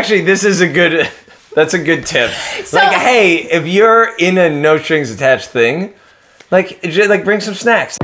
actually, this is a good. That's a good tip. So- like, hey, if you're in a no strings attached thing, like, like bring some snacks.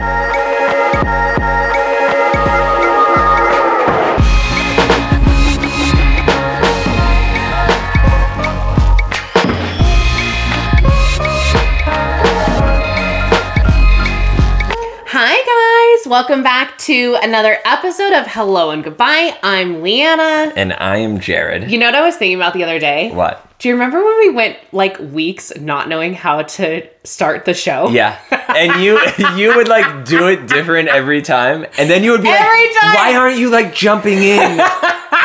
Welcome back to another episode of Hello and Goodbye. I'm Leanna. And I am Jared. You know what I was thinking about the other day? What? Do you remember when we went like weeks not knowing how to start the show? Yeah, and you you would like do it different every time, and then you would be Every like, time! "Why aren't you like jumping in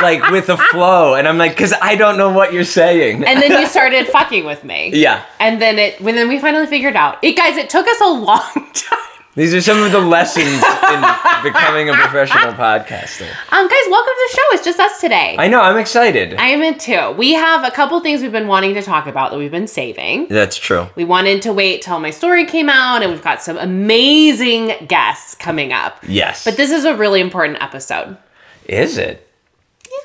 like with the flow?" And I'm like, "Cause I don't know what you're saying." And then you started fucking with me. yeah, And then it when then we finally figured out. It guys, it took us a long time. These are some of the lessons in becoming a professional podcaster. Um, guys, welcome to the show. It's just us today. I know, I'm excited. I am too. We have a couple things we've been wanting to talk about that we've been saving. That's true. We wanted to wait till my story came out, and we've got some amazing guests coming up. Yes, But this is a really important episode. is it?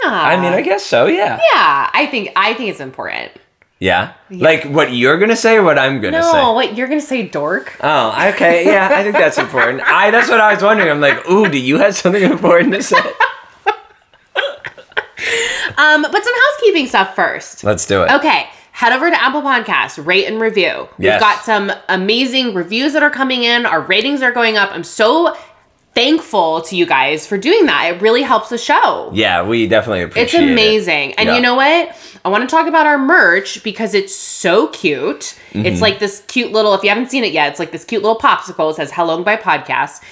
Yeah. I mean, I guess so. Yeah. yeah, I think I think it's important. Yeah. Like what you're gonna say or what I'm gonna say. No, say. wait, you're gonna say dork? Oh, okay. Yeah, I think that's important. I that's what I was wondering. I'm like, ooh, do you have something important to say? Um, but some housekeeping stuff first. Let's do it. Okay, head over to Apple Podcasts, rate and review. We've got some amazing reviews that are coming in. Our ratings are going up. I'm so thankful to you guys for doing that. It really helps the show. Yeah, we definitely appreciate it. It's it. amazing. And Yeah. you know what? I want to talk about our merch because it's so cute. Mm-hmm. It's like this cute little, if you haven't seen it yet, it's like this cute little popsicle. It says Hello by Podcast.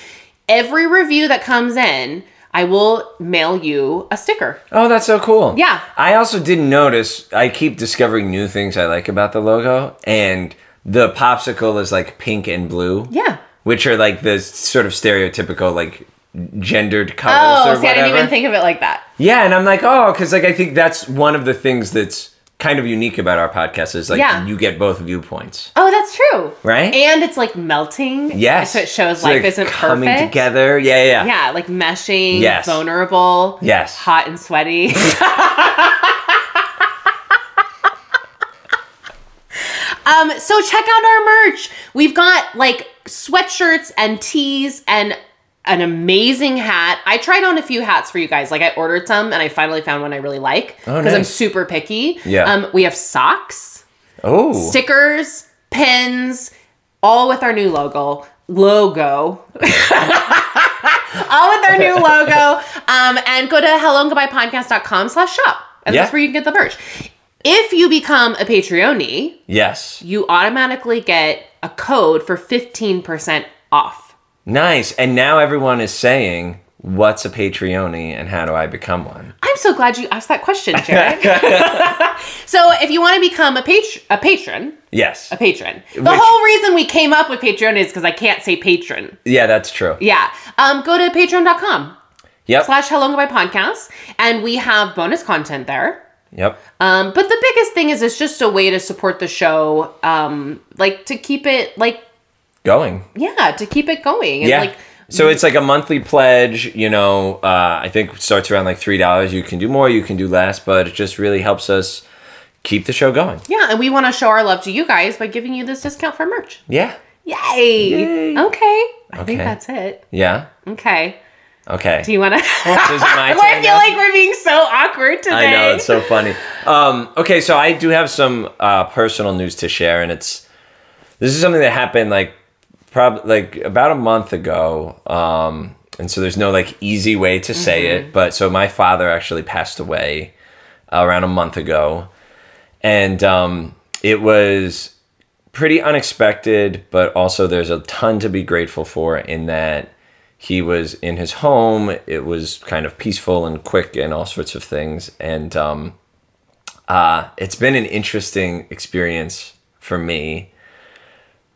Every review that comes in, I will mail you a sticker. Oh, that's so cool. Yeah. I also didn't notice. I keep discovering new things I like about the logo, and the popsicle is like pink and blue. Yeah. Which are like the sort of stereotypical like gendered colors Oh, or see, I didn't even think of it like that. yeah, and I'm like, oh, because like I think that's one of the things that's kind of unique about our podcast is like Yeah. you get both viewpoints, Oh, that's true. right? And it's like melting. yes. So it shows So life they're isn't coming perfect. together. Yeah, yeah, yeah. Yeah, like meshing, Yes. vulnerable, Yes. hot and sweaty. um, so check out our merch. We've got like sweatshirts and tees and an amazing hat. I tried on a few hats for you guys. Like I ordered some and I finally found one I really like Oh, because I'm super picky. Yeah. Um, we have socks Oh, stickers, pins, all with our new logo. Logo. all with our new logo. Um, and go to helloandgoodbyepodcast.com slash shop. And that's where you can get the merch. If you become a Patreon, yes. you automatically get a code for 15% off. Nice. And now everyone is saying, what's a Patreoni and how do I become one? I'm so glad you asked that question, Jared. so if you want to become a, pat- a patron, Yes. a patron. The Which- whole reason we came up with Patreon is because I can't say patron. Yeah, that's true. Yeah. Um, go to patreon.com Yep. slash hello and goodbye podcast. And we have bonus content there. Yep. Um, but the biggest thing is it's just a way to support the show, um, like to keep it like Going. yeah, to keep it going. And Yeah. like so it's like a monthly pledge, you know, uh, I think it starts around like $3. You can do more, you can do less, but it just really helps us keep the show going. yeah, and we want to show our love to you guys by giving you this discount for merch. Yeah. Yay! Yay. Okay. I think Okay. that's it. Yeah. Okay. Okay. Do you want to? So is it my I feel now? like we're being so awkward today. I know it's so funny. Um, okay, so I do have some uh, personal news to share, and it's this is something that happened like probably like about a month ago. Um, and so there's no like easy way to say it, but so my father actually passed away around a month ago, and um, it was pretty unexpected, but also there's a ton to be grateful for in that he was in his home. It was kind of peaceful and quick and all sorts of things. And um, uh, it's been an interesting experience for me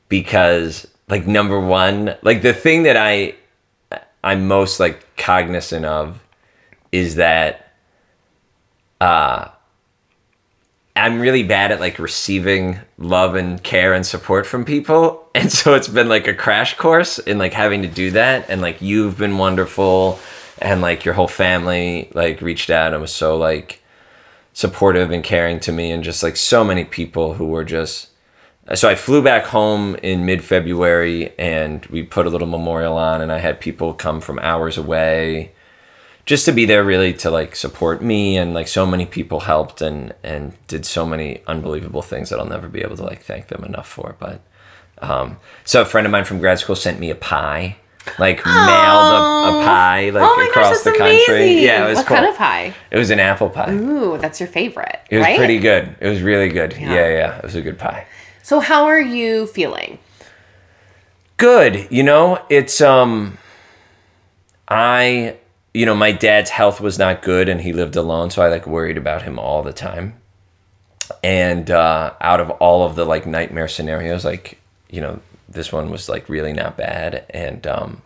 because, like, number one, like the thing that I I'm most like cognizant of is that uh, I'm really bad at like receiving love and care and support from people. And so it's been like a crash course in like having to do that. And like you've been wonderful and like your whole family like reached out and was so like supportive and caring to me, and just like so many people who were just. So I flew back home in mid February, and we put a little memorial on, and I had people come from hours away, just to be there, really to like support me, and like so many people helped and and did so many unbelievable things that I'll never be able to like thank them enough for. But um, so a friend of mine from grad school sent me a pie, like mailed a, a pie like oh across gosh, the that's country. Yeah, it was what cool. kind of pie? It was an apple pie. Ooh, that's your favorite. It was right? pretty good. It was really good. Yeah. Yeah. yeah, It was a good pie. So how are you feeling? Good. You know, it's um I you know, my dad's health was not good and he lived alone, so I like worried about him all the time. And uh out of all of the like nightmare scenarios, like, you know, this one was like really not bad and um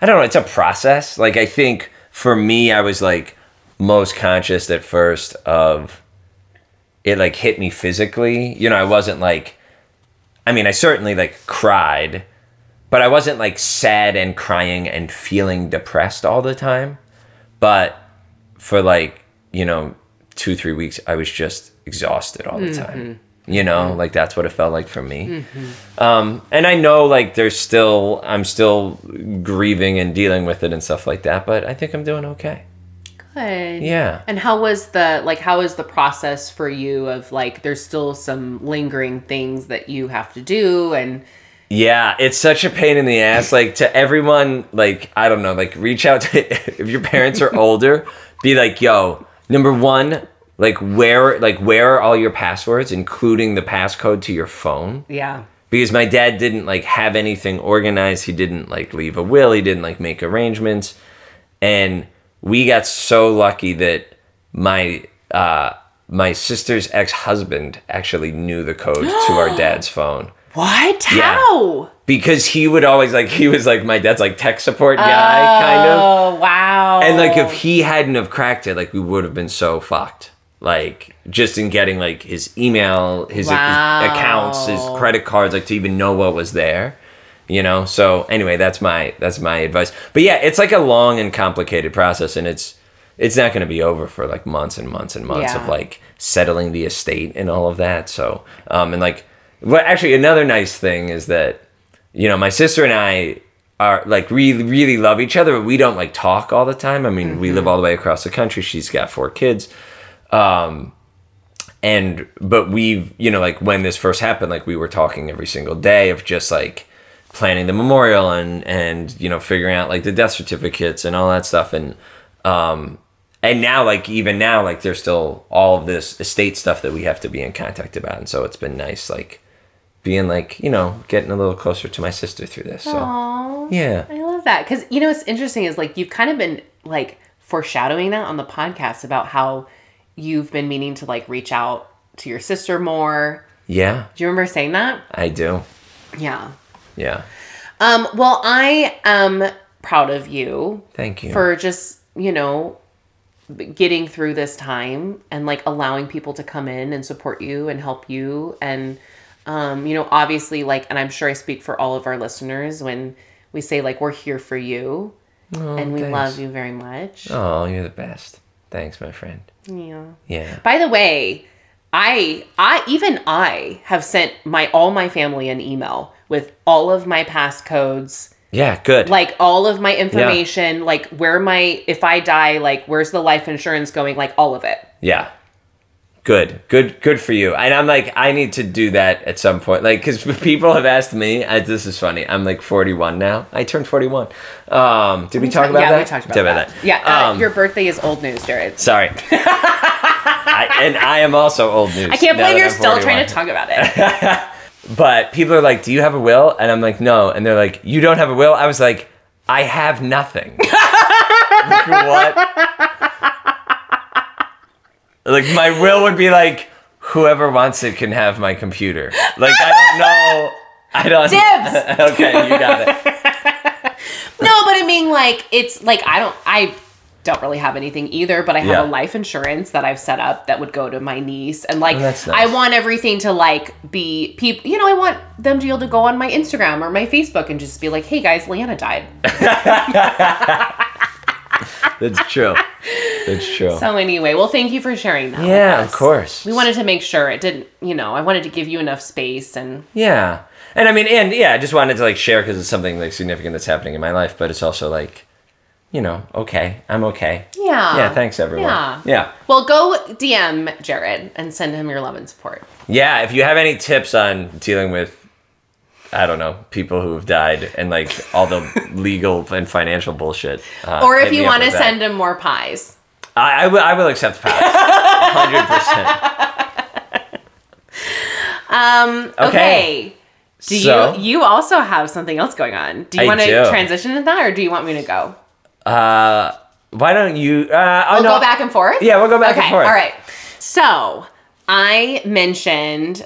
I don't know, it's a process. Like I think for me I was like most conscious at first of it like hit me physically. You know, I wasn't like I mean, I certainly like cried, but I wasn't like sad and crying and feeling depressed all the time. But for like, you know, two, three weeks, I was just exhausted all the time. Mm-hmm. You know, mm-hmm. like that's what it felt like for me. Mm-hmm. Um, and I know like there's still, I'm still grieving and dealing with it and stuff like that, but I think I'm doing okay. Good. Yeah. And how was the like how was the process for you of like there's still some lingering things that you have to do and Yeah, it's such a pain in the ass. Like to everyone, like I don't know, like reach out to if your parents are older, be like, yo, number one, like where like where are all your passwords, including the passcode to your phone? yeah. Because my dad didn't like have anything organized. He didn't like leave a will. He didn't like make arrangements, and we got so lucky that my uh my sister's ex husband actually knew the code to our dad's phone What? Yeah. How? because he would always like he was like my dad's like tech support guy kind of Oh wow. and like if he hadn't have cracked it like we would have been so fucked like just in getting like his email his, Wow. his accounts his credit cards like to even know what was there you know so anyway that's my that's my advice but yeah it's like a long and complicated process and it's it's not going to be over for like months and months and months Yeah. of like settling the estate and all of that so um and like but actually another nice thing is that you know my sister and i are like really really love each other but we don't like talk all the time. I mean we live all the way across the country. She's got four kids. Um and but we've you know like when this first happened like we were talking every single day of just like planning the memorial and and you know figuring out like the death certificates and all that stuff. And um and now like even now like there's still all of this estate stuff that we have to be in contact about. And so it's been nice like being like you know getting a little closer to my sister through this so Aw. yeah I love that because you know what's interesting is like you've kind of been like foreshadowing that on the podcast about how you've been meaning to like reach out to your sister more. yeah Do you remember saying that? i do Yeah. yeah Um. Well, I am proud of you thank you for just you know getting through this time and like allowing people to come in and support you and help you and um, you know obviously like and i'm sure i speak for all of our listeners when we say like we're here for you and we thanks. love you very much. Oh you're the best. Thanks my friend. Yeah. Yeah. By the way i i even i have sent my all my family an email with all of my passcodes yeah good. Like all of my information like where my if i die like where's the life insurance going like all of it. Yeah. Good, good, good for you. And I'm like, I need to do that at some point. Like, because people have asked me, I, this is funny. I'm like 41 now. I turned 41. Um, did we talk about yeah that? we talked about, Did that. yeah uh, Um, your birthday is old news jared Sorry. I, and I am also old news. i can't believe you're still 41. trying to talk about it But people are like, do you have a will? And I'm like, no. And they're like, you don't have a will? I was like, I have nothing. What? Like, my will would be like, whoever wants it can have my computer. Like, I don't know. I don't. Dibs! okay, you got it. no but i mean like it's like i don't i don't really have anything either but i have Yeah. a life insurance that i've set up that would go to my niece and like Oh, nice. i want everything to like be people you know i want them to be able to go on my instagram or my facebook and just be like hey guys leanna died That's true. It's true. So anyway, well, thank you for sharing that. with yeah, of course. We wanted to make sure it didn't, you know, I wanted to give you enough space and Yeah. And I mean, and yeah, I just wanted to like share because it's something like significant that's happening in my life, but it's also like, you know, okay, I'm okay. yeah. Yeah, thanks everyone. Yeah. Yeah. Well, go DM Jared and send him your love and support. Yeah, if you have any tips on dealing with, I don't know, people who have died and like all the legal and financial bullshit. Uh, Or if you want to with that. send him more pies. I, I will. I will accept pass. Hundred percent. Um, okay. Okay. Do So- you you also have something else going on? Do you want to transition to that or do you want me to go? Uh, why don't you? Uh, oh, We'll no. go back and forth? Yeah, we'll go back okay, and forth. Okay. All right. So I mentioned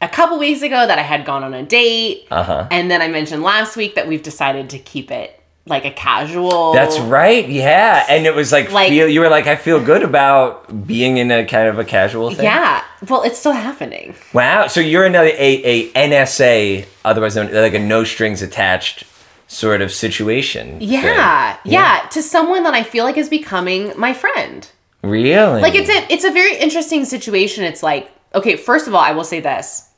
a couple weeks ago that I had gone on a date. Uh-huh. And then I mentioned last week that we've decided to keep it like a casual. That's right. Yeah, and it was like, Like- feel. You were like, I feel good about being in a kind of a casual thing. Yeah. Well, it's still happening. Wow. So you're in a, a, NSA, otherwise known like a no strings attached sort of situation. Yeah, thing. yeah. To someone that I feel like is becoming my friend. Really? Like it's a it's a very interesting situation. It's like okay, first of all, I will say this.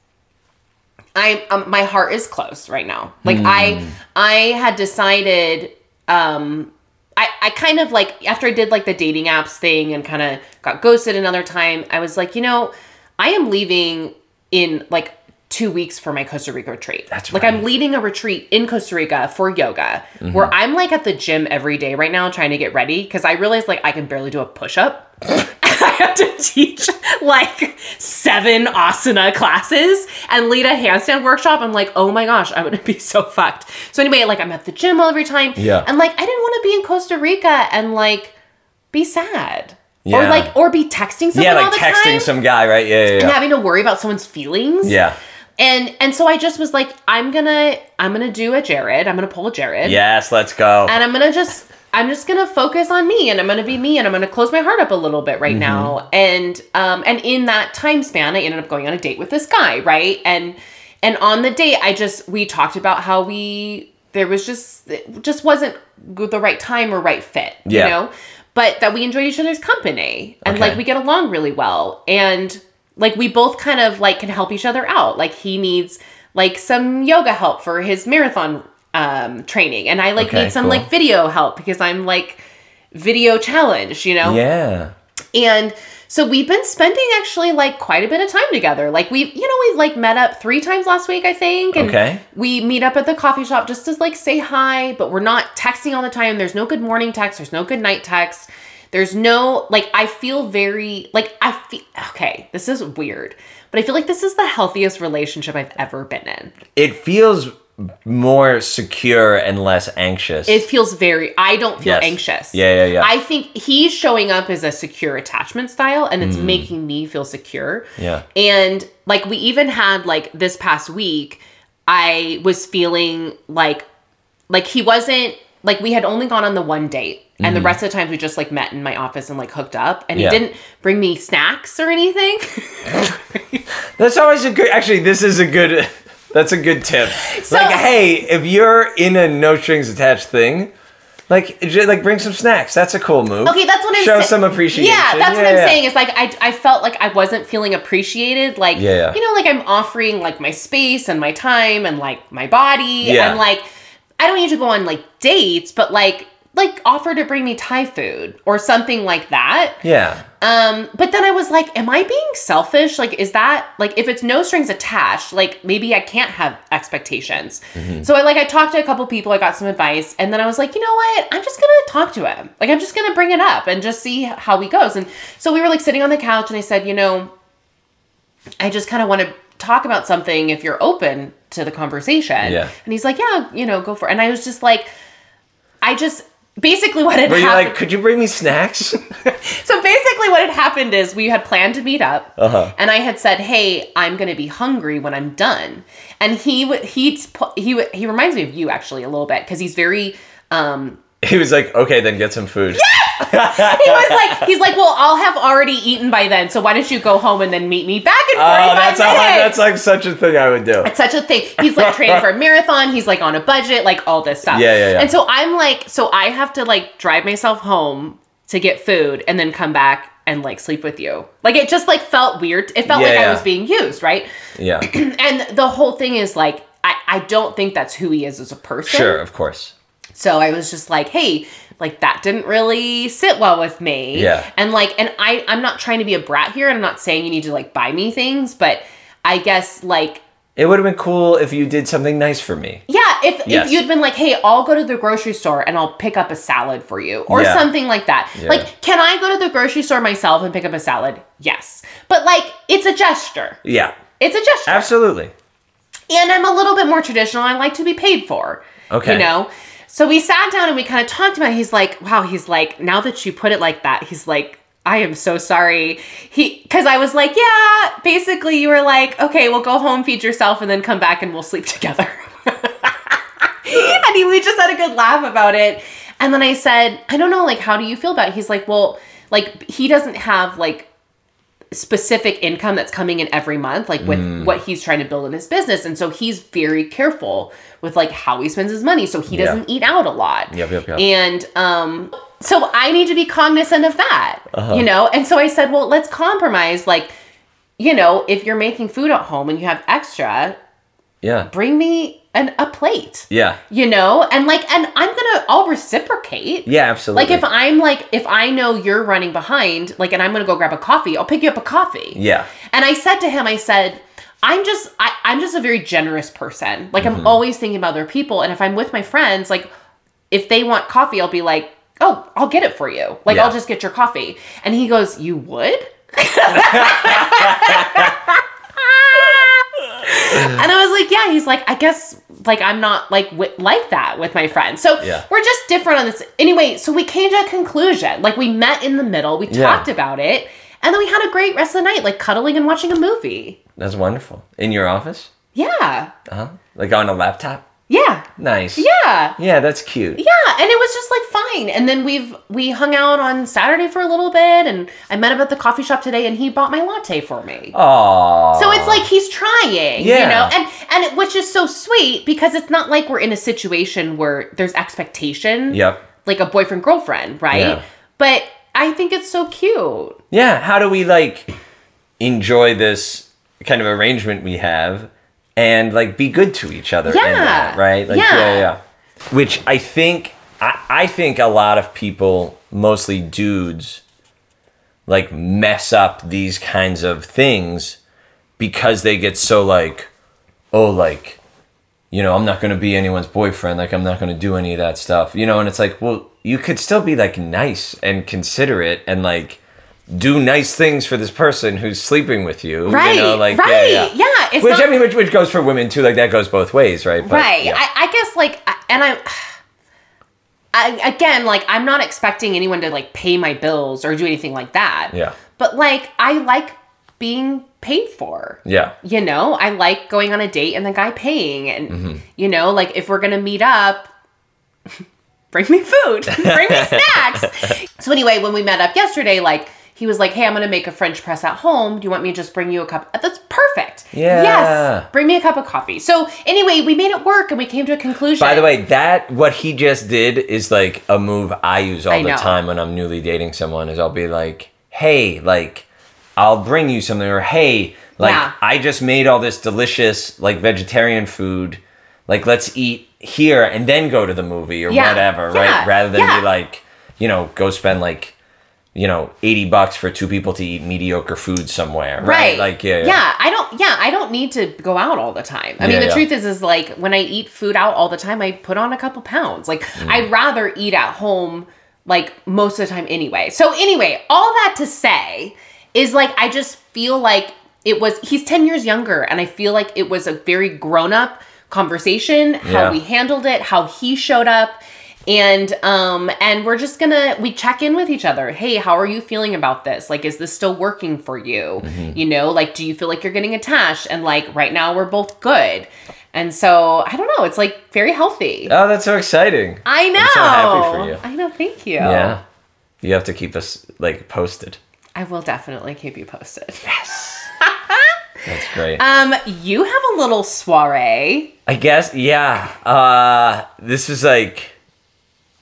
I um, my heart is close right now. Like I I had decided um I, I kind of like after I did like the dating apps thing and kind of got ghosted another time, I was like, you know, I am leaving in like two weeks for my Costa Rica retreat. That's right. like. I'm leading a retreat in Costa Rica for yoga Mm-hmm. where I'm like at the gym every day right now trying to get ready because I realized like I can barely do a push up. Have to teach like seven asana classes and lead a handstand workshop. I'm like, oh my gosh, I'm gonna be so fucked. So anyway, like I'm at the gym every time. Yeah. And like I didn't want to be in Costa Rica and like be sad. Yeah. Or like or be texting someone yeah, like texting time some guy, right? Yeah, yeah, and having to worry about someone's feelings. yeah. And and so I just was like, I'm gonna I'm gonna do a Jared. I'm gonna pull a Jared. Yes, let's go. And I'm gonna just I'm just gonna focus on me and I'm gonna be me and I'm gonna close my heart up a little bit Mm-hmm. right now. And um and in that time span I ended up going on a date with this guy, right? And and on the date I just we talked about how we there was just it just wasn't the right time or right fit, Yeah. you know? But that we enjoyed each other's company and Okay. like we get along really well. And like we both kind of like can help each other out. Like he needs like some yoga help for his marathon um training and I like Okay, need some cool. like video help because I'm like video challenged, you know? yeah. And so we've been spending actually like quite a bit of time together. Like we've, you know, we've like met up three times last week, I think. And Okay. we meet up at the coffee shop just to like say hi, but we're not texting all the time. There's no good morning text. There's no good night text. There's no like I feel very like I feel okay, this is weird. But I feel like this is the healthiest relationship I've ever been in. It feels more secure and less anxious. It feels very I don't feel Yes. anxious. Yeah, yeah, yeah. I think he's showing up as a secure attachment style and it's making me feel secure. Mm. Yeah. And like we even had like this past week, I was feeling like like he wasn't like we had only gone on the one date and the rest of the times we just like met in my office and like hooked up and Mm-hmm. Yeah. he didn't bring me snacks or anything. That's always a good. Actually, this is a good. That's a good tip. So- like, hey, if you're in a no strings attached thing, like, like bring some snacks. That's a cool move. Okay, that's what I'm Show some appreciation. Yeah, that's what I'm yeah. saying. It's like I, I felt like I wasn't feeling appreciated. Like Yeah, yeah. you know, like I'm offering like my space and my time and like my body Yeah. and like I don't need to go on like dates, but like like offer to bring me Thai food or something like that. Yeah. Um, but then I was like, am I being selfish? Like, is that like if it's no strings attached, like maybe I can't have expectations. Mm-hmm. So I like I talked to a couple people, I got some advice, and then I was like, you know what? I'm just gonna talk to him. Like I'm just gonna bring it up and just see how he goes. And so we were like sitting on the couch and I said, you know, I just kind of want to talk about something if you're open to the conversation. Yeah. And he's like, yeah, you know, go for it. And I was just like, I just basically what had happened. Were you happened. like, could you bring me snacks? So basically, what had happened is we had planned to meet up, Uh-huh. and I had said, "Hey, I'm going to be hungry when I'm done." And he would he he he reminds me of you actually a little bit because he's very um he was like, okay, then get some food. He was like he's like, "Well, I'll have already eaten by then, so why don't you go home and then meet me back in 45 Oh, that's minutes?" that's like such a thing I would do. It's such a thing. He's like training for a marathon. He's like on a budget, like all this stuff. Yeah, yeah, yeah. And so I'm like, so I have to like drive myself home to get food and then come back and like sleep with you. Like it just like felt weird. It felt Yeah, like I was being used, right? Yeah. And the whole thing is like I, I don't think that's who he is as a person. sure, of course. So I was just like, hey, like that didn't really sit well with me. Yeah. And like, and I, I'm not trying to be a brat here. And I'm not saying you need to like buy me things, but I guess like, It would have been cool if you did something nice for me. yeah, if, Yes. if you'd been like, hey, I'll go to the grocery store and I'll pick up a salad for you or Yeah. something like that. Yeah. Like, can I go to the grocery store myself and pick up a salad? Yes. But like, it's a gesture. Yeah. It's a gesture. Absolutely. and I'm a little bit more traditional. I like to be paid for. Okay. You know? So we sat down and we kind of talked about it. He's like, wow, he's like, now that you put it like that, he's like, I am so sorry. He cuz I was like, yeah, basically you were like, okay, we'll go home, feed yourself and then come back and we'll sleep together. and he, we just had a good laugh about it. And then I said, I don't know, like how do you feel about it? He's like, well, like he doesn't have like specific income that's coming in every month like with Mm. what he's trying to build in his business and so he's very careful with like how he spends his money so he doesn't eat out a lot Yep, yep, yep. and um so i need to be cognizant of that Uh-huh. you know and so i said well let's compromise like you know if you're making food at home and you have extra Yeah. bring me an, a plate Yeah. you know and like and i'm gonna i'll reciprocate Yeah, absolutely. like if I'm like if I know you're running behind, like and I'm gonna go grab a coffee, I'll pick you up a coffee. Yeah. And I said to him, I said, I'm just I, I'm just a very generous person. Like Mm-hmm. I'm always thinking about other people. And if I'm with my friends, like if they want coffee, I'll be like, Oh, I'll get it for you. Like Yeah. I'll just get your coffee. And he goes, You would? and I was like, yeah. He's like, I guess like I'm not like wi- like that with my friends. So Yeah. we're just different on this. Anyway, so we came to a conclusion. Like we met in the middle. We Yeah. talked about it, and then we had a great rest of the night, like cuddling and watching a movie. That's wonderful. In your office? Yeah, Uh-huh. Like on a laptop? Yeah, Nice. yeah. Yeah, that's cute. Yeah, and it was just like fine. And then we've we hung out on Saturday for a little bit, and I met him at the coffee shop today, and he bought my latte for me. Aww. So it's like he's trying, you know, and and it, which is so sweet because it's not like we're in a situation where there's expectation, Yep. like a boyfriend girlfriend, right? Yeah. But I think it's so cute. Yeah, how do we like enjoy this kind of arrangement we have and like be good to each other in Yeah. that, right? Like Yeah. yeah, yeah. Which I think I, I think a lot of people, mostly dudes, like mess up these kinds of things because they get so like, oh like you know, I'm not going to be anyone's boyfriend. Like, I'm not going to do any of that stuff, you know? And it's like, well, you could still be like nice and considerate and like do nice things for this person who's sleeping with you. Right, You know, like, right. Yeah. yeah. Yeah, it's which, not- I mean, which, which goes for women too. Like, that goes both ways, right? But, right. yeah. I, I guess like, and I, I, again, like I'm not expecting anyone to like pay my bills or do anything like that. Yeah. But like, I like being paid for. yeah. you know i like going on a date and the guy paying and Mm-hmm. you know like if we're gonna meet up bring me food bring me snacks so anyway when we met up yesterday like he was like hey i'm gonna make a french press at home do you want me to just bring you a cup that's perfect Yeah. yes bring me a cup of coffee so anyway we made it work and we came to a conclusion By the way, that what he just did is like a move I use all I the time when I'm newly dating someone. Is I'll be like, "Hey, like, I'll bring you something," or "Hey, like, Yeah. I just made all this delicious like vegetarian food. Like, let's eat here and then go to the movie or Yeah. whatever, Yeah. right? Rather than be like, you know, go spend like." You know, eighty bucks for two people to eat mediocre food somewhere, right? right Like, yeah, yeah, yeah i don't yeah i don't need to go out all the time i mean the yeah. truth is is like when i eat food out all the time i put on a couple pounds like Mm. i'd rather eat at home like most of the time anyway so anyway all that to say is like i just feel like it was he's 10 years younger and i feel like it was a very grown up conversation how Yeah. we handled it how he showed up and um and we're just gonna we check in with each other hey how are you feeling about this like is this still working for you Mm-hmm. you know like do you feel like you're getting attached and like right now we're both good and so i don't know it's like very healthy Oh, that's so exciting. i know so happy for you. i know thank you Yeah, you have to keep us like posted. i will definitely keep you posted yes That's great. um you have a little soiree I guess, yeah. Uh, this is like,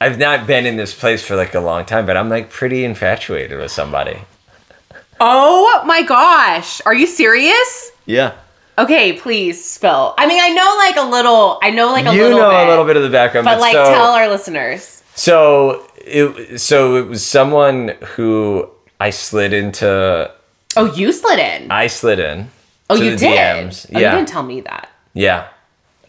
I've not been in this place for like a long time, but I'm like pretty infatuated with somebody. Oh my gosh. Are you serious? Yeah. Okay, please spill. I mean, I know like a little, I know like a you little know bit, a little bit of the background, but but, like so, tell our listeners. so it so it was someone who I slid into. Oh, you slid in. I slid in. oh, you did. DMs. Oh, you didn't tell me that. yeah,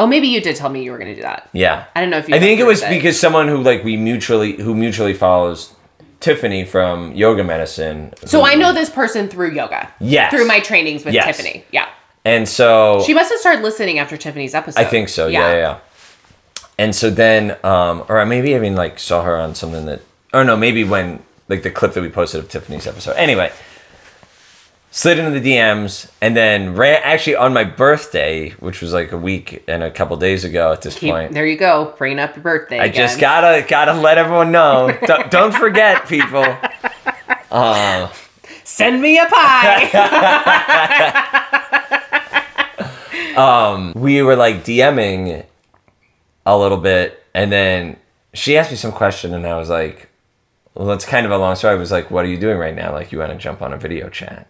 Oh, maybe you did tell me you were going to do that. yeah. I don't know if you I think it was because someone who like we mutually who mutually follows Tiffany from Yoga Medicine. So I know this person through yoga. Yes. Through my trainings with Yes. Tiffany. Yeah. and so She must have started listening after Tiffany's episode. I think so. Yeah, yeah, yeah. And so then, um, or maybe I mean like saw her on something that, or no, maybe when like the clip that we posted of Tiffany's episode. Anyway, slid into the DMs and then ran actually on my birthday, which was like a week and a couple days ago at this Keep- point. there you go. Bringing up your birthday. I just gotta gotta let everyone know. don't, don't forget, people. Uh, Send me a pie. Um, we were like DMing a little bit, and then she asked me some question, and I was like, "Well, that's kind of a long story." I was like, "What are you doing right now? Like, you want to jump on a video chat?"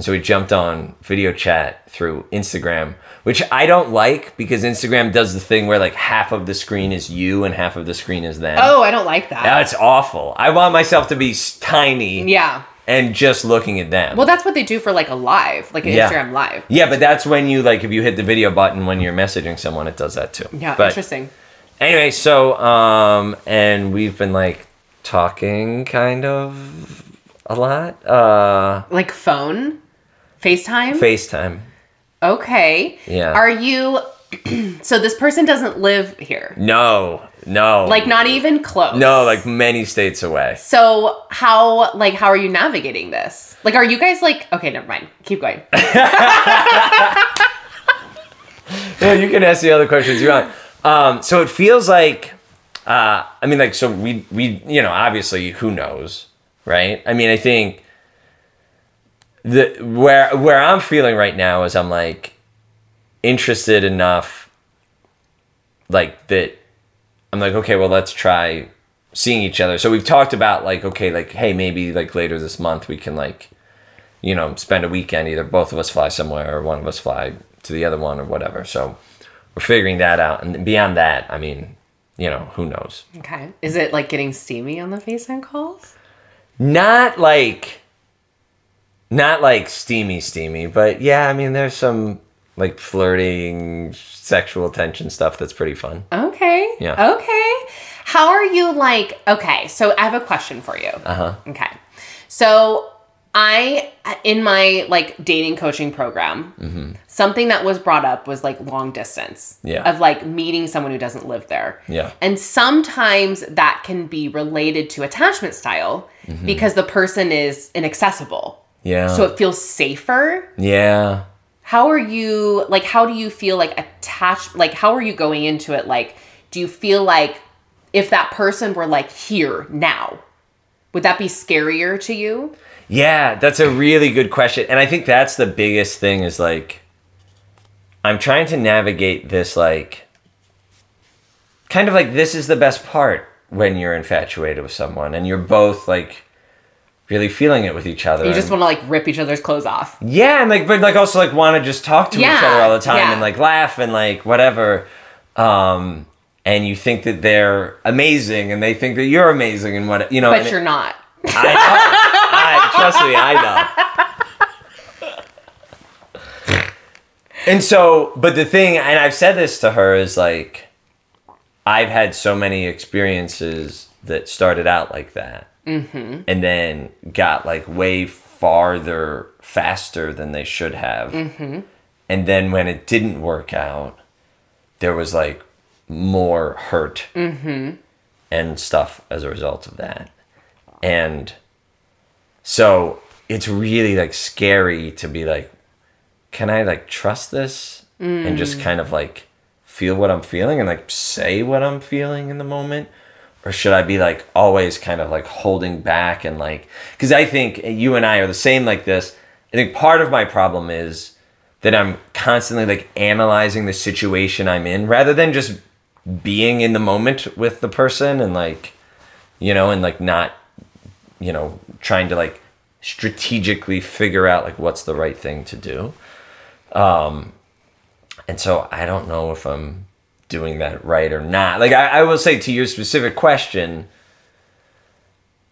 And so we jumped on video chat through Instagram, which I don't like because Instagram does the thing where like half of the screen is you and half of the screen is them. oh, I don't like that. that's awful. I want myself to be tiny yeah. and just looking at them. Well, that's what they do for like a live, like an Yeah. Instagram live. yeah, but that's when you like if you hit the video button when you're messaging someone, it does that too. Yeah, but, interesting. Anyway, so um, and we've been like talking kind of a lot. Uh, Like phone, FaceTime. FaceTime. okay. Yeah. Are you? so this person doesn't live here. No, no. Like not even close. no, like many states away. So how like how are you navigating this? Like are you guys like okay, never mind. Keep going. Yeah, you can ask the other questions you want. Um, so it feels like, uh, I mean, like, so we we you know obviously who knows, right? I mean, I think the where where I'm feeling right now is I'm like interested enough, like that. I'm like, okay, well, let's try seeing each other. So we've talked about like, okay, like, hey, maybe like later this month we can like, you know, spend a weekend. Either both of us fly somewhere or one of us fly to the other one or whatever. So we're figuring that out. And beyond that, I mean, you know, who knows? Okay. Is it like getting steamy on the FaceTime calls? Not like, not like steamy, steamy, but yeah, I mean, there's some like flirting, sexual tension stuff that's pretty fun. Okay. Yeah. Okay. How are you like okay, so I have a question for you. Uh huh. Okay. So I in my like dating coaching program, something that was brought up was like long distance. Yeah. Of like meeting someone who doesn't live there. Yeah. And sometimes that can be related to attachment style because the person is inaccessible. Yeah. So it feels safer. yeah. How are you like how do you feel like attached like how are you going into it like do you feel like if that person were like here now would that be scarier to you? Yeah, that's a really good question. And I think that's the biggest thing is like I'm trying to navigate this like kind of like this is the best part when you're infatuated with someone and you're both like really feeling it with each other. You just want to like rip each other's clothes off. yeah, and like but like also like want to just talk to each other all the time yeah. and like laugh and like whatever. Um and you think that they're amazing and they think that you're amazing and what you know But you're not. I know. I trust me, I know. And so, but the thing, and I've said this to her, is like, I've had so many experiences that started out like that, mm-hmm. and then got like way farther faster than they should have. Mm-hmm. And then when it didn't work out, there was like more hurt and stuff as a result of that. And so it's really like scary to be like, can I like trust this and just kind of like feel what I'm feeling and like say what I'm feeling in the moment? Or should I be like always kind of like holding back and like, because I think you and I are the same like this. I think part of my problem is that I'm constantly like analyzing the situation I'm in rather than just being in the moment with the person and like you know and like not you know trying to like strategically figure out like what's the right thing to do um and so i don't know if i'm doing that right or not like i, I will say to your specific question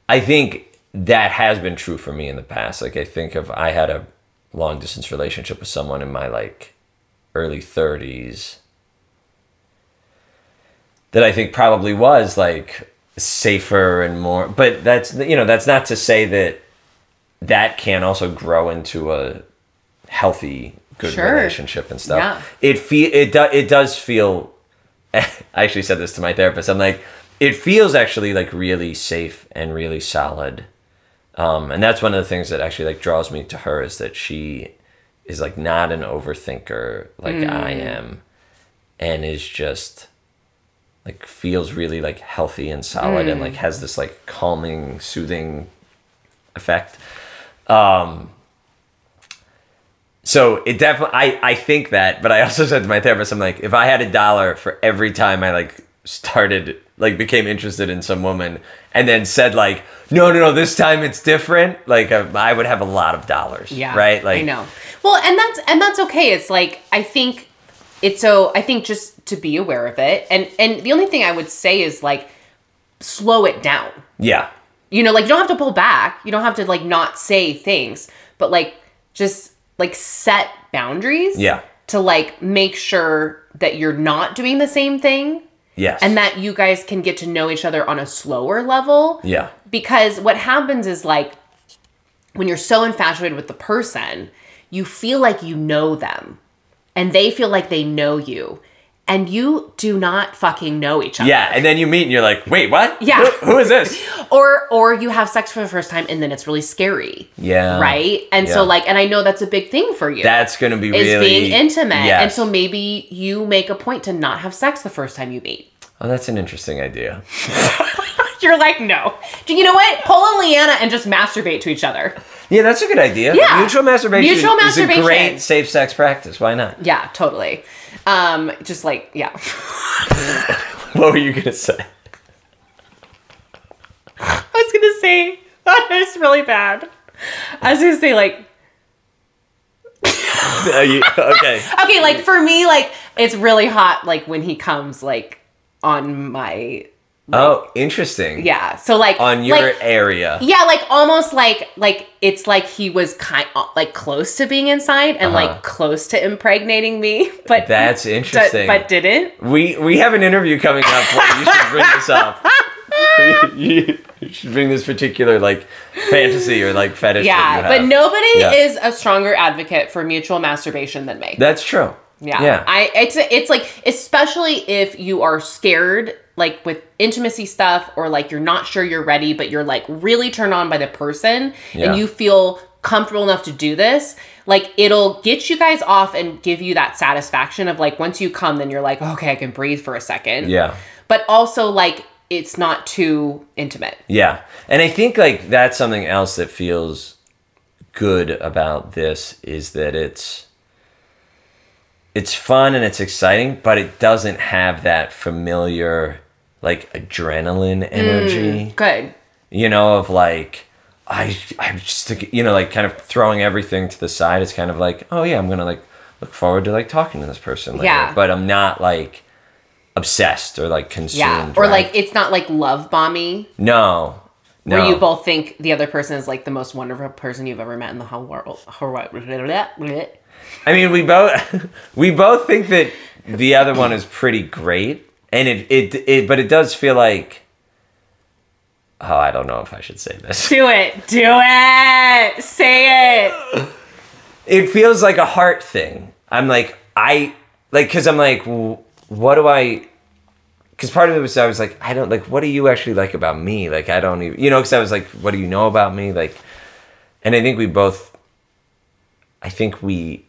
i think that has been true for me in the past like i think of i had a long distance relationship with someone in my like early 30s that I think probably was like safer and more but that's you know that's not to say that that can also grow into a healthy good Sure. relationship and stuff Yeah. it feel it do, it does feel I actually said this to my therapist. I'm like it feels actually like really safe and really solid. Um, and that's one of the things that actually like draws me to her is that she is like not an overthinker like I am and is just like feels really like healthy and solid and like has this like calming soothing effect. Um so it definitely I, I think that but i also said to my therapist i'm like if i had a dollar for every time i like started like became interested in some woman and then said like no no no this time it's different like uh, i would have a lot of dollars Yeah. right like I know. Well, and that's and that's okay. It's like I think it's so I think just to be aware of it. And and the only thing I would say is like slow it down. yeah You know, like you don't have to pull back. You don't have to like not say things, but like just like set boundaries. Yeah. To like make sure that you're not doing the same thing. Yes. And that you guys can get to know each other on a slower level. Yeah. Because what happens is like when you're so infatuated with the person, you feel like you know them. And they feel like they know you and you do not fucking know each other. yeah and then you meet and you're like wait what Yeah. who, who is this Or or you have sex for the first time and then it's really scary. yeah Right? And Yeah. so like and I know that's a big thing for you. that's gonna be really. is really being intimate. yes. And so maybe you make a point to not have sex the first time you meet. oh that's an interesting idea You're like, no. Do you know what? Pull a Leanna and just masturbate to each other. Yeah, that's a good idea. Yeah. Mutual masturbation, Mutual masturbation is a great safe sex practice. Why not? Yeah, totally. Um, just like, yeah. What were you gonna say? I was gonna say that is really bad. I was gonna say like you- okay. okay, like for me, like it's really hot like when he comes like on my Oh, interesting. yeah. So like On your like, area. yeah, like almost like like it's like he was kind like close to being inside and Uh-huh. like close to impregnating me, but That's interesting. but didn't. we we have an interview coming up where you should bring this up. you, should bring this particular like fantasy or like fetish. Yeah, but nobody Yeah. is a stronger advocate for mutual masturbation than me. That's true. Yeah. Yeah. I it's it's like especially if you are scared like with intimacy stuff or like you're not sure you're ready but you're like really turned on by the person Yeah. and you feel comfortable enough to do this, like it'll get you guys off and give you that satisfaction of like once you come then you're like, "Okay, I can breathe for a second. yeah. But also like it's not too intimate. Yeah. And I think like that's something else that feels good about this is that it's it's fun and it's exciting, but it doesn't have that familiar like adrenaline mm, energy, Good. you know, of like I I'm just you know like kind of throwing everything to the side. It's kind of like, oh yeah, I'm going to like look forward to like talking to this person later, Yeah. but I'm not like obsessed or like consumed. Yeah. Or right? like it's not like love bomby no. No. where you both think the other person is like the most wonderful person you've ever met in the whole world. I mean, we both we both think that the other one is pretty great, and it it it, but it does feel like. Oh, I don't know if I should say this. Do it. Do it. Say it. It feels like a heart thing. I'm like I like because I'm like, what do I? Because part of it was I was like, I don't like. What do you actually like about me? Like I don't even, you know. Because I was like, what do you know about me? Like, and I think we both. I think we,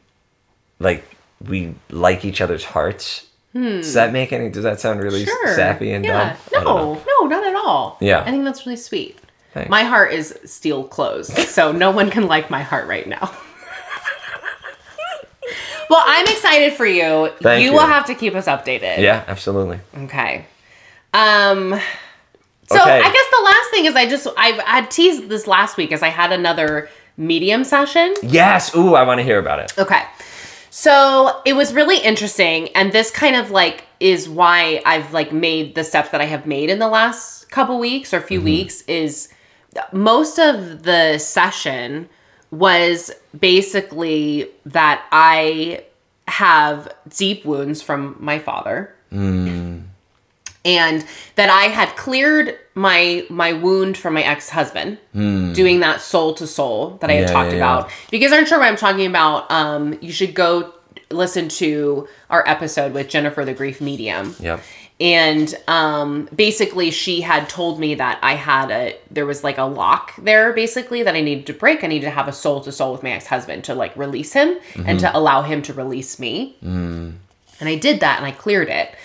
like, we like each other's hearts. Does that make any? Does that sound really Sure. sappy and yeah. dumb? I. No, no, not at all. Yeah. I think that's really sweet. Thanks. My heart is steel closed, so no one can like my heart right now. Well, I'm excited for you. Thank you you. will have to keep us updated. Yeah, absolutely. Okay. Um so Okay. I guess the last thing is I just I've I teased this last week as I had another medium session. Yes. Ooh, I want to hear about it. Okay. So it was really interesting and this kind of like is why I've like made the steps that I have made in the last couple weeks or few mm-hmm. weeks is most of the session was basically that I have deep wounds from my father. Mm. And that I had cleared my my wound from my ex-husband doing that soul to soul that I had talked yeah, yeah. about. If you guys aren't sure what I'm talking about, um, you should go listen to our episode with Jennifer the Grief Medium. Yep. And um, basically, she had told me that I had a there was like a lock there, basically that I needed to break. I needed to have a soul to soul with my ex husband to like release him and to allow him to release me. And I did that, and I cleared it.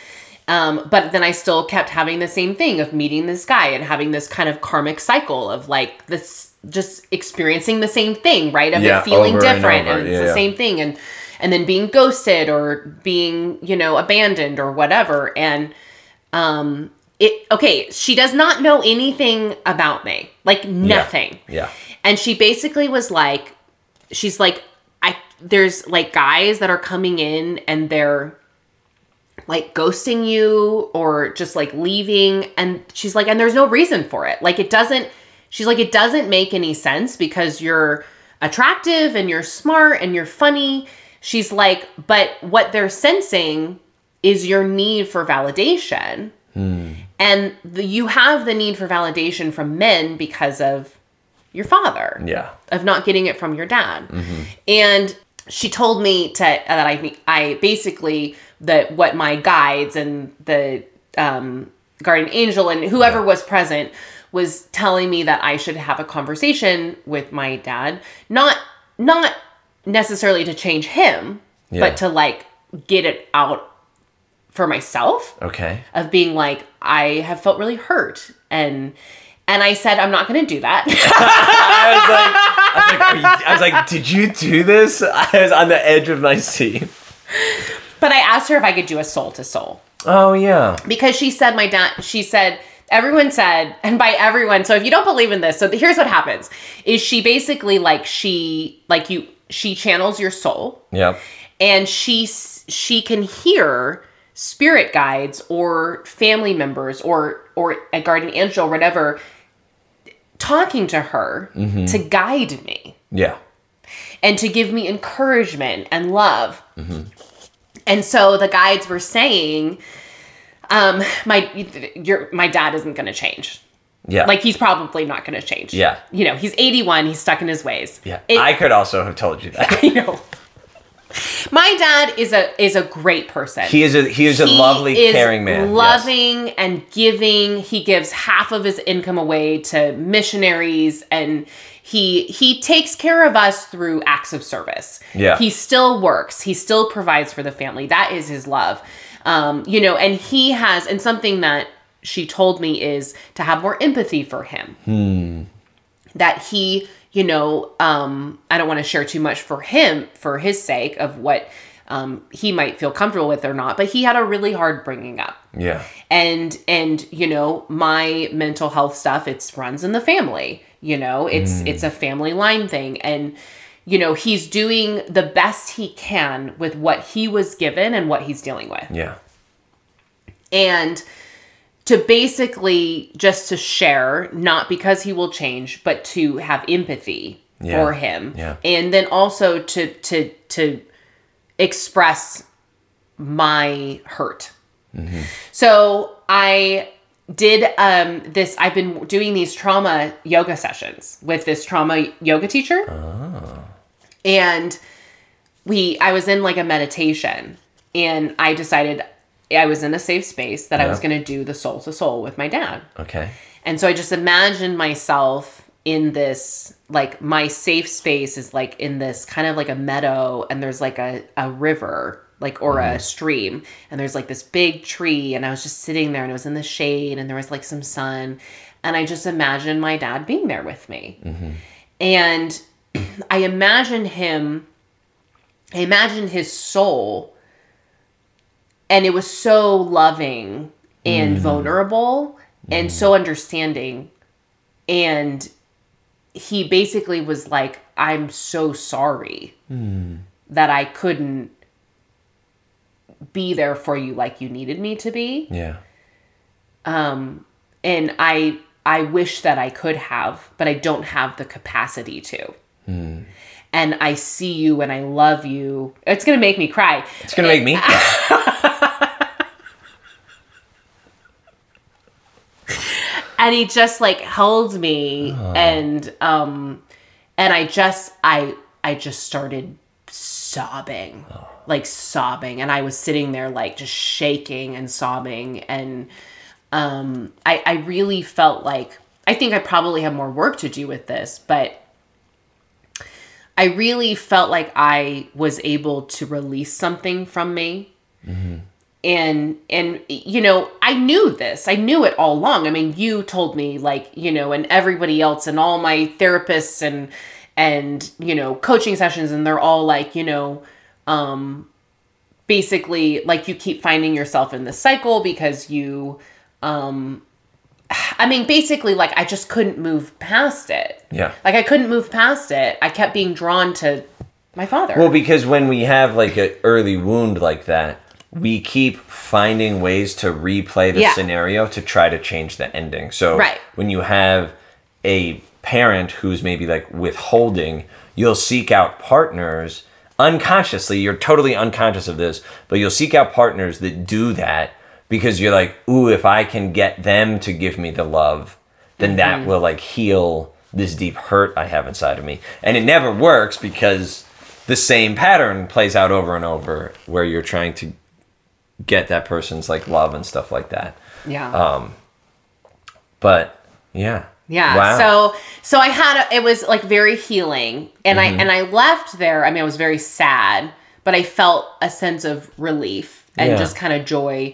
Um, but then I still kept having the same thing of meeting this guy and having this kind of karmic cycle of like this just experiencing the same thing, right? Of Yeah, it feeling over and different and, it's Yeah, the yeah. same thing and and then being ghosted or being, you know, abandoned or whatever. And um it okay, she does not know anything about me. Like nothing. Yeah. And she basically was like, she's like, I there's like guys that are coming in and they're like ghosting you or just like leaving. And she's like, and there's no reason for it. Like it doesn't, she's like, it doesn't make any sense because you're attractive and you're smart and you're funny. She's like, but what they're sensing is your need for validation. Hmm. And the, you have the need for validation from men because of your father Yeah. of not getting it from your dad. Mm-hmm. And she told me to that I I basically that what my guides and the um, guardian angel and whoever was present was telling me that I should have a conversation with my dad, not not necessarily to change him, Yeah. but to like get it out for myself Okay. of being like I have felt really hurt and and I said I'm not going to do that. I was like, I was like, you, I was like, did you do this? I was on the edge of my seat. But I asked her if I could do a soul to soul Oh yeah. because she said my dad she said everyone said and by everyone so if you don't believe in this so here's what happens is she basically like she like you she channels your soul Yeah. and she she can hear spirit guides or family members or or a guardian angel or whatever talking to her mm-hmm. to guide me Yeah. and to give me encouragement and love. Mm-hmm. And so the guides were saying, um, my your my dad isn't going to change. Yeah. Like he's probably not going to change. Yeah. You know, he's 81, he's stuck in his ways. yeah. It- I could also have told you that. I know. My dad is a is a great person. He is a he is a lovely, is caring man. yes. Loving and giving. He gives half of his income away to missionaries and he he takes care of us through acts of service. Yeah. He still works. He still provides for the family. That is his love. Um, you know, and he has and something that she told me is to have more empathy for him that he, you know, um, I don't want to share too much for him for his sake of what um, he might feel comfortable with or not, but he had a really hard bringing up. Yeah. And and you know, my mental health stuff it's runs in the family. You know, it's it's a family line thing and you know, he's doing the best he can with what he was given and what he's dealing with Yeah. and to basically just to share not because he will change but to have empathy Yeah. for him Yeah. and then also to to to express my hurt Mm-hmm. so i did um this i've been doing these trauma yoga sessions with this trauma yoga teacher Ah. and we i was in like a meditation and i decided i was in a safe space that i was going to do the soul to soul with my dad Okay. and so i just imagined myself in this like my safe space is like in this kind of like a meadow and there's like a, a river like or a mm-hmm. stream and there's like this big tree and i was just sitting there and it was in the shade and there was like some sun and i just imagined my dad being there with me. Mm-hmm. And i imagined him I imagined his soul, and it was so loving and mm-hmm. vulnerable and so understanding. And he basically was like, I'm so sorry that I couldn't be there for you like you needed me to be. Yeah. um and i i wish that i could have but i don't have the capacity to. And i see you and i love you. It's gonna make me cry. It's gonna make me cry. and he just like held me and um and i just i i just started sobbing like sobbing. And i was sitting there like just shaking and sobbing. And um i i really felt like i think i probably have more work to do with this but i really felt like i was able to release something from me and and you know i knew this. I knew it all along. I mean you told me like you know and everybody else and all my therapists and and you know coaching sessions and they're all like you know um basically like you keep finding yourself in this cycle because you um i mean basically like i just couldn't move past it. Yeah. like i couldn't move past it. I kept being drawn to my father. Well, because when we have like an early wound like that, we keep finding ways to replay the Yeah. scenario to try to change the ending. So Right. when you have a parent who's maybe like withholding, you'll seek out partners unconsciously. You're totally unconscious of this, but you'll seek out partners that do that because you're like, ooh, if I can get them to give me the love, then that mm-hmm. will like heal this deep hurt I have inside of me. And it never works because the same pattern plays out over and over where you're trying to get that person's like love and stuff like that. yeah Um, But yeah. Yeah. Wow. So so I had a, it was like very healing and I and I left there. I mean I was very sad, but I felt a sense of relief and Yeah. just kind of joy.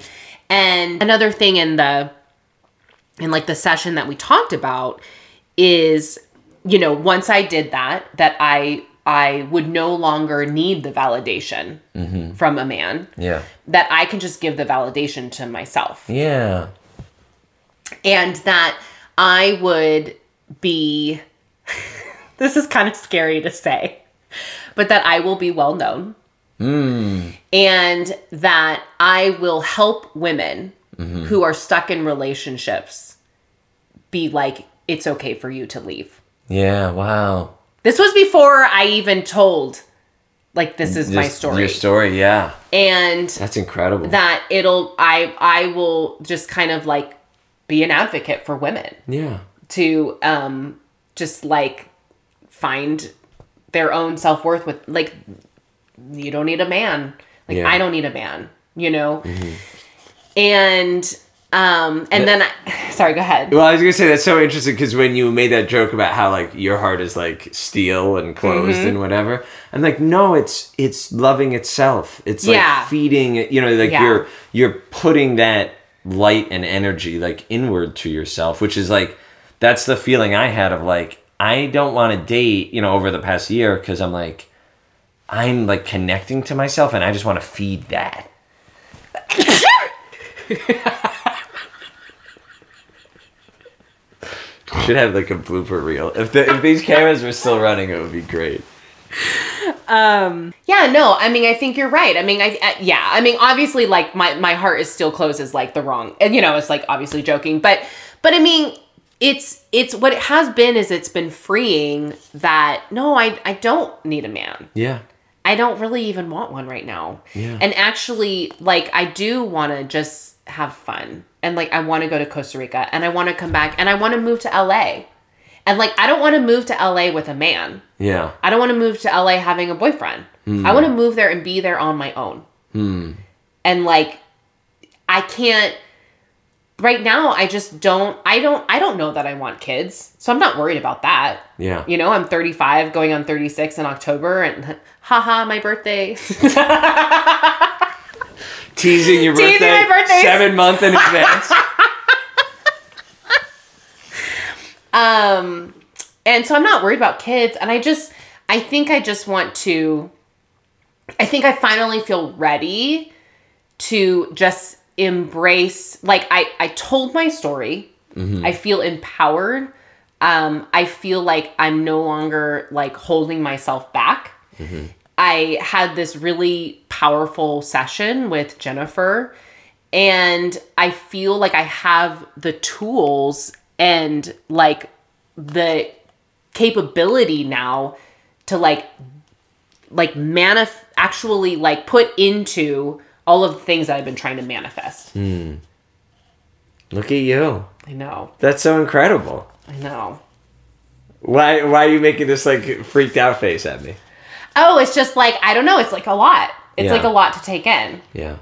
And another thing in the in like the session that we talked about is you know, once I did that that I I would no longer need the validation mm-hmm. from a man. yeah. That I can just give the validation to myself Yeah. and that I would be this is kind of scary to say, but that I will be well known. Mm. And that I will help women mm-hmm. who are stuck in relationships be like, it's okay for you to leave. Yeah. Wow. This was before I even told, like, this is my story. Your story. Yeah. and That's incredible. that it'll, I, I will just kind of like be an advocate for women. yeah. to um just like find their own self-worth with like you don't need a man like Yeah. i don't need a man you know and um and then I, sorry go ahead Well, I was gonna say that's so interesting because when you made that joke about how like your heart is like steel and closed Mm-hmm. and whatever, I'm like, no, it's it's loving itself. It's like Yeah. feeding it. You know, like Yeah. you're you're putting that light and energy like inward to yourself, which is like that's the feeling I had of like I don't want to date. You know, over the past year because I'm like I'm like connecting to myself and I just want to feed that. Should have like a blooper reel. If the, if these cameras were still running, it would be great. Um, yeah no i mean i think you're right i mean i, I yeah i mean obviously like my my heart is still closed is like the wrong and you know it's like obviously joking but but i mean it's it's what it has been is it's been freeing that no i i don't need a man Yeah. I don't really even want one right now. Yeah. And actually, like, I do want to just have fun. And, like, I want to go to Costa Rica and I want to come back and I want to move to LA. And, like, I don't want to move to LA with a man. Yeah. I don't want to move to LA having a boyfriend. Hmm. I want to move there and be there on my own. Hmm. And, like, I can't. Right now, I just don't. I don't. I don't know that I want kids, so I'm not worried about that. Yeah. You know, I'm 35, going on 36 in October, and haha, my birthday. Teasing your Teasing birthday, my birthday. seven months in advance. um, and so I'm not worried about kids. And I just, I think I just want to I think I finally feel ready to just embrace like I I told my story. I feel empowered. Um I feel like I'm no longer like holding myself back. I had this really powerful session with Jennifer and I feel like I have the tools and like the capability now to like like manif actually like put into all of the things that I've been trying to manifest. Mm. Look at you. I know. That's so incredible. I know. Why why are you making this like freaked out face at me? Oh, it's just like I don't know, it's like a lot. It's Yeah. like a lot to take in. Yeah.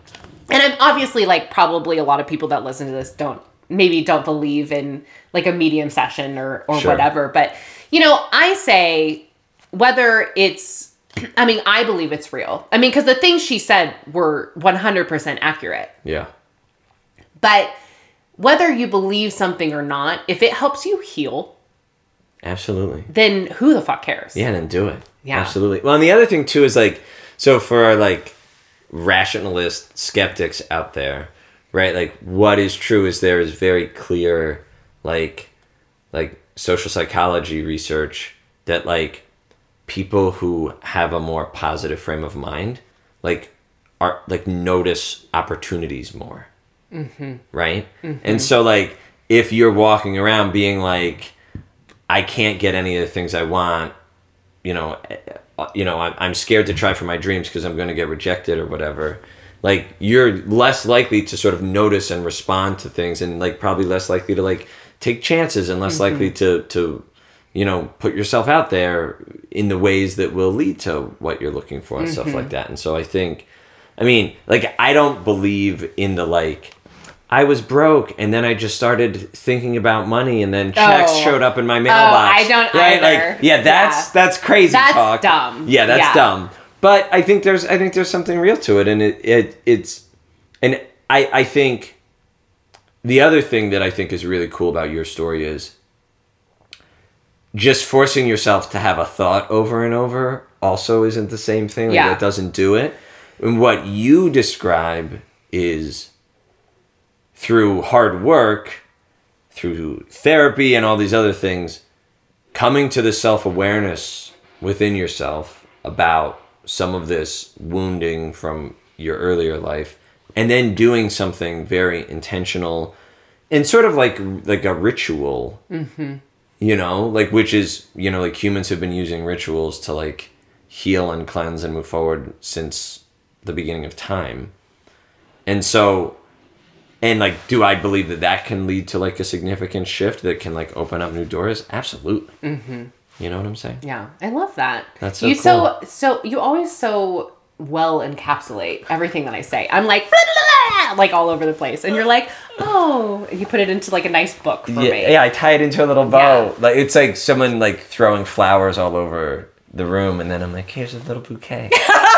And I'm obviously like probably a lot of people that listen to this don't maybe don't believe in like a medium session or or Sure. whatever, but you know, I say whether it's I mean, I believe it's real. I mean, cuz the things she said were 100% accurate. Yeah. But whether you believe something or not, if it helps you heal, Absolutely. then who the fuck cares? Yeah, then do it. Yeah. Absolutely. Well, and the other thing too is like, so for our like rationalist skeptics out there, right? Like, what is true is there is very clear, like, like social psychology research that like people who have a more positive frame of mind, like, are like notice opportunities more. Mm-hmm. Right. Mm-hmm. And so like, if you're walking around being like, I can't get any of the things I want, you know, you know, I'm, I'm scared to try for my dreams because I'm going to get rejected or whatever. Like you're less likely to sort of notice and respond to things, and like probably less likely to like take chances, and less likely mm-hmm. to to you know put yourself out there in the ways that will lead to what you're looking for and stuff like mm-hmm. that. And so I think, I mean, like I don't believe in the like. I was broke, and then I just started thinking about money, and then checks Oh. showed up in my oh, mailbox. Oh, I don't right? either. Like, yeah, that's Yeah. that's crazy talk. That's talk. dumb. Yeah, that's Yeah. dumb. But I think there's I think there's something real to it, and it, it it's and I I think the other thing that I think is really cool about your story is just forcing yourself to have a thought over and over also isn't the same thing. Like, Yeah. That doesn't do it. And what you describe is through hard work, through therapy and all these other things, coming to the self awareness within yourself about some of this wounding from your earlier life, and then doing something very intentional and sort of like like a ritual. Mm-hmm. You know, like which is you know like humans have been using rituals to like heal and cleanse and move forward since the beginning of time, and so and like do i believe that that can lead to like a significant shift that can like open up new doors absolutely mm-hmm. you know what i'm saying Yeah, I love that. That's so you so so you always so well encapsulate everything that I say. I'm like "Blah, blah, blah," like all over the place, and you're like, oh, you put it into like a nice book for yeah, me. yeah i tie it into a little bow Yeah. like it's like someone like throwing flowers all over the room and then i'm like here's a little bouquet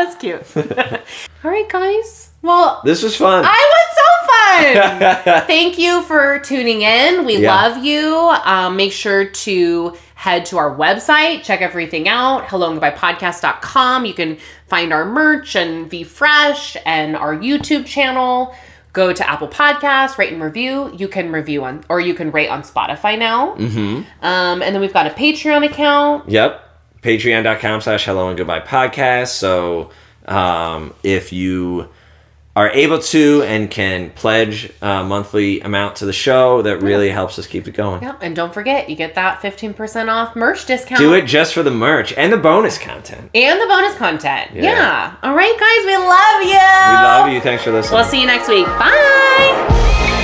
That's cute. all right, guys. Well, this was fun I was so fun. Thank you for tuning in. We Yeah. love you. Um, make sure to head to our website, check everything out, hello and podcast.com. You can find our merch and be fresh and our YouTube channel. Go to Apple Podcasts, rate and review. You can review on, or you can rate on Spotify now. Mm-hmm. Um, and then we've got a Patreon account. Yep. Patreon.com slash hello and goodbye podcast. So um, if you are able to and can pledge a monthly amount to the show, that really helps us keep it going. Yeah, and don't forget, you get that 15% off merch discount. Do it just for the merch and the bonus content. And the bonus content. Yeah. Yeah. All right, guys, we love you. We love you. Thanks for listening. We'll see you next week. Bye.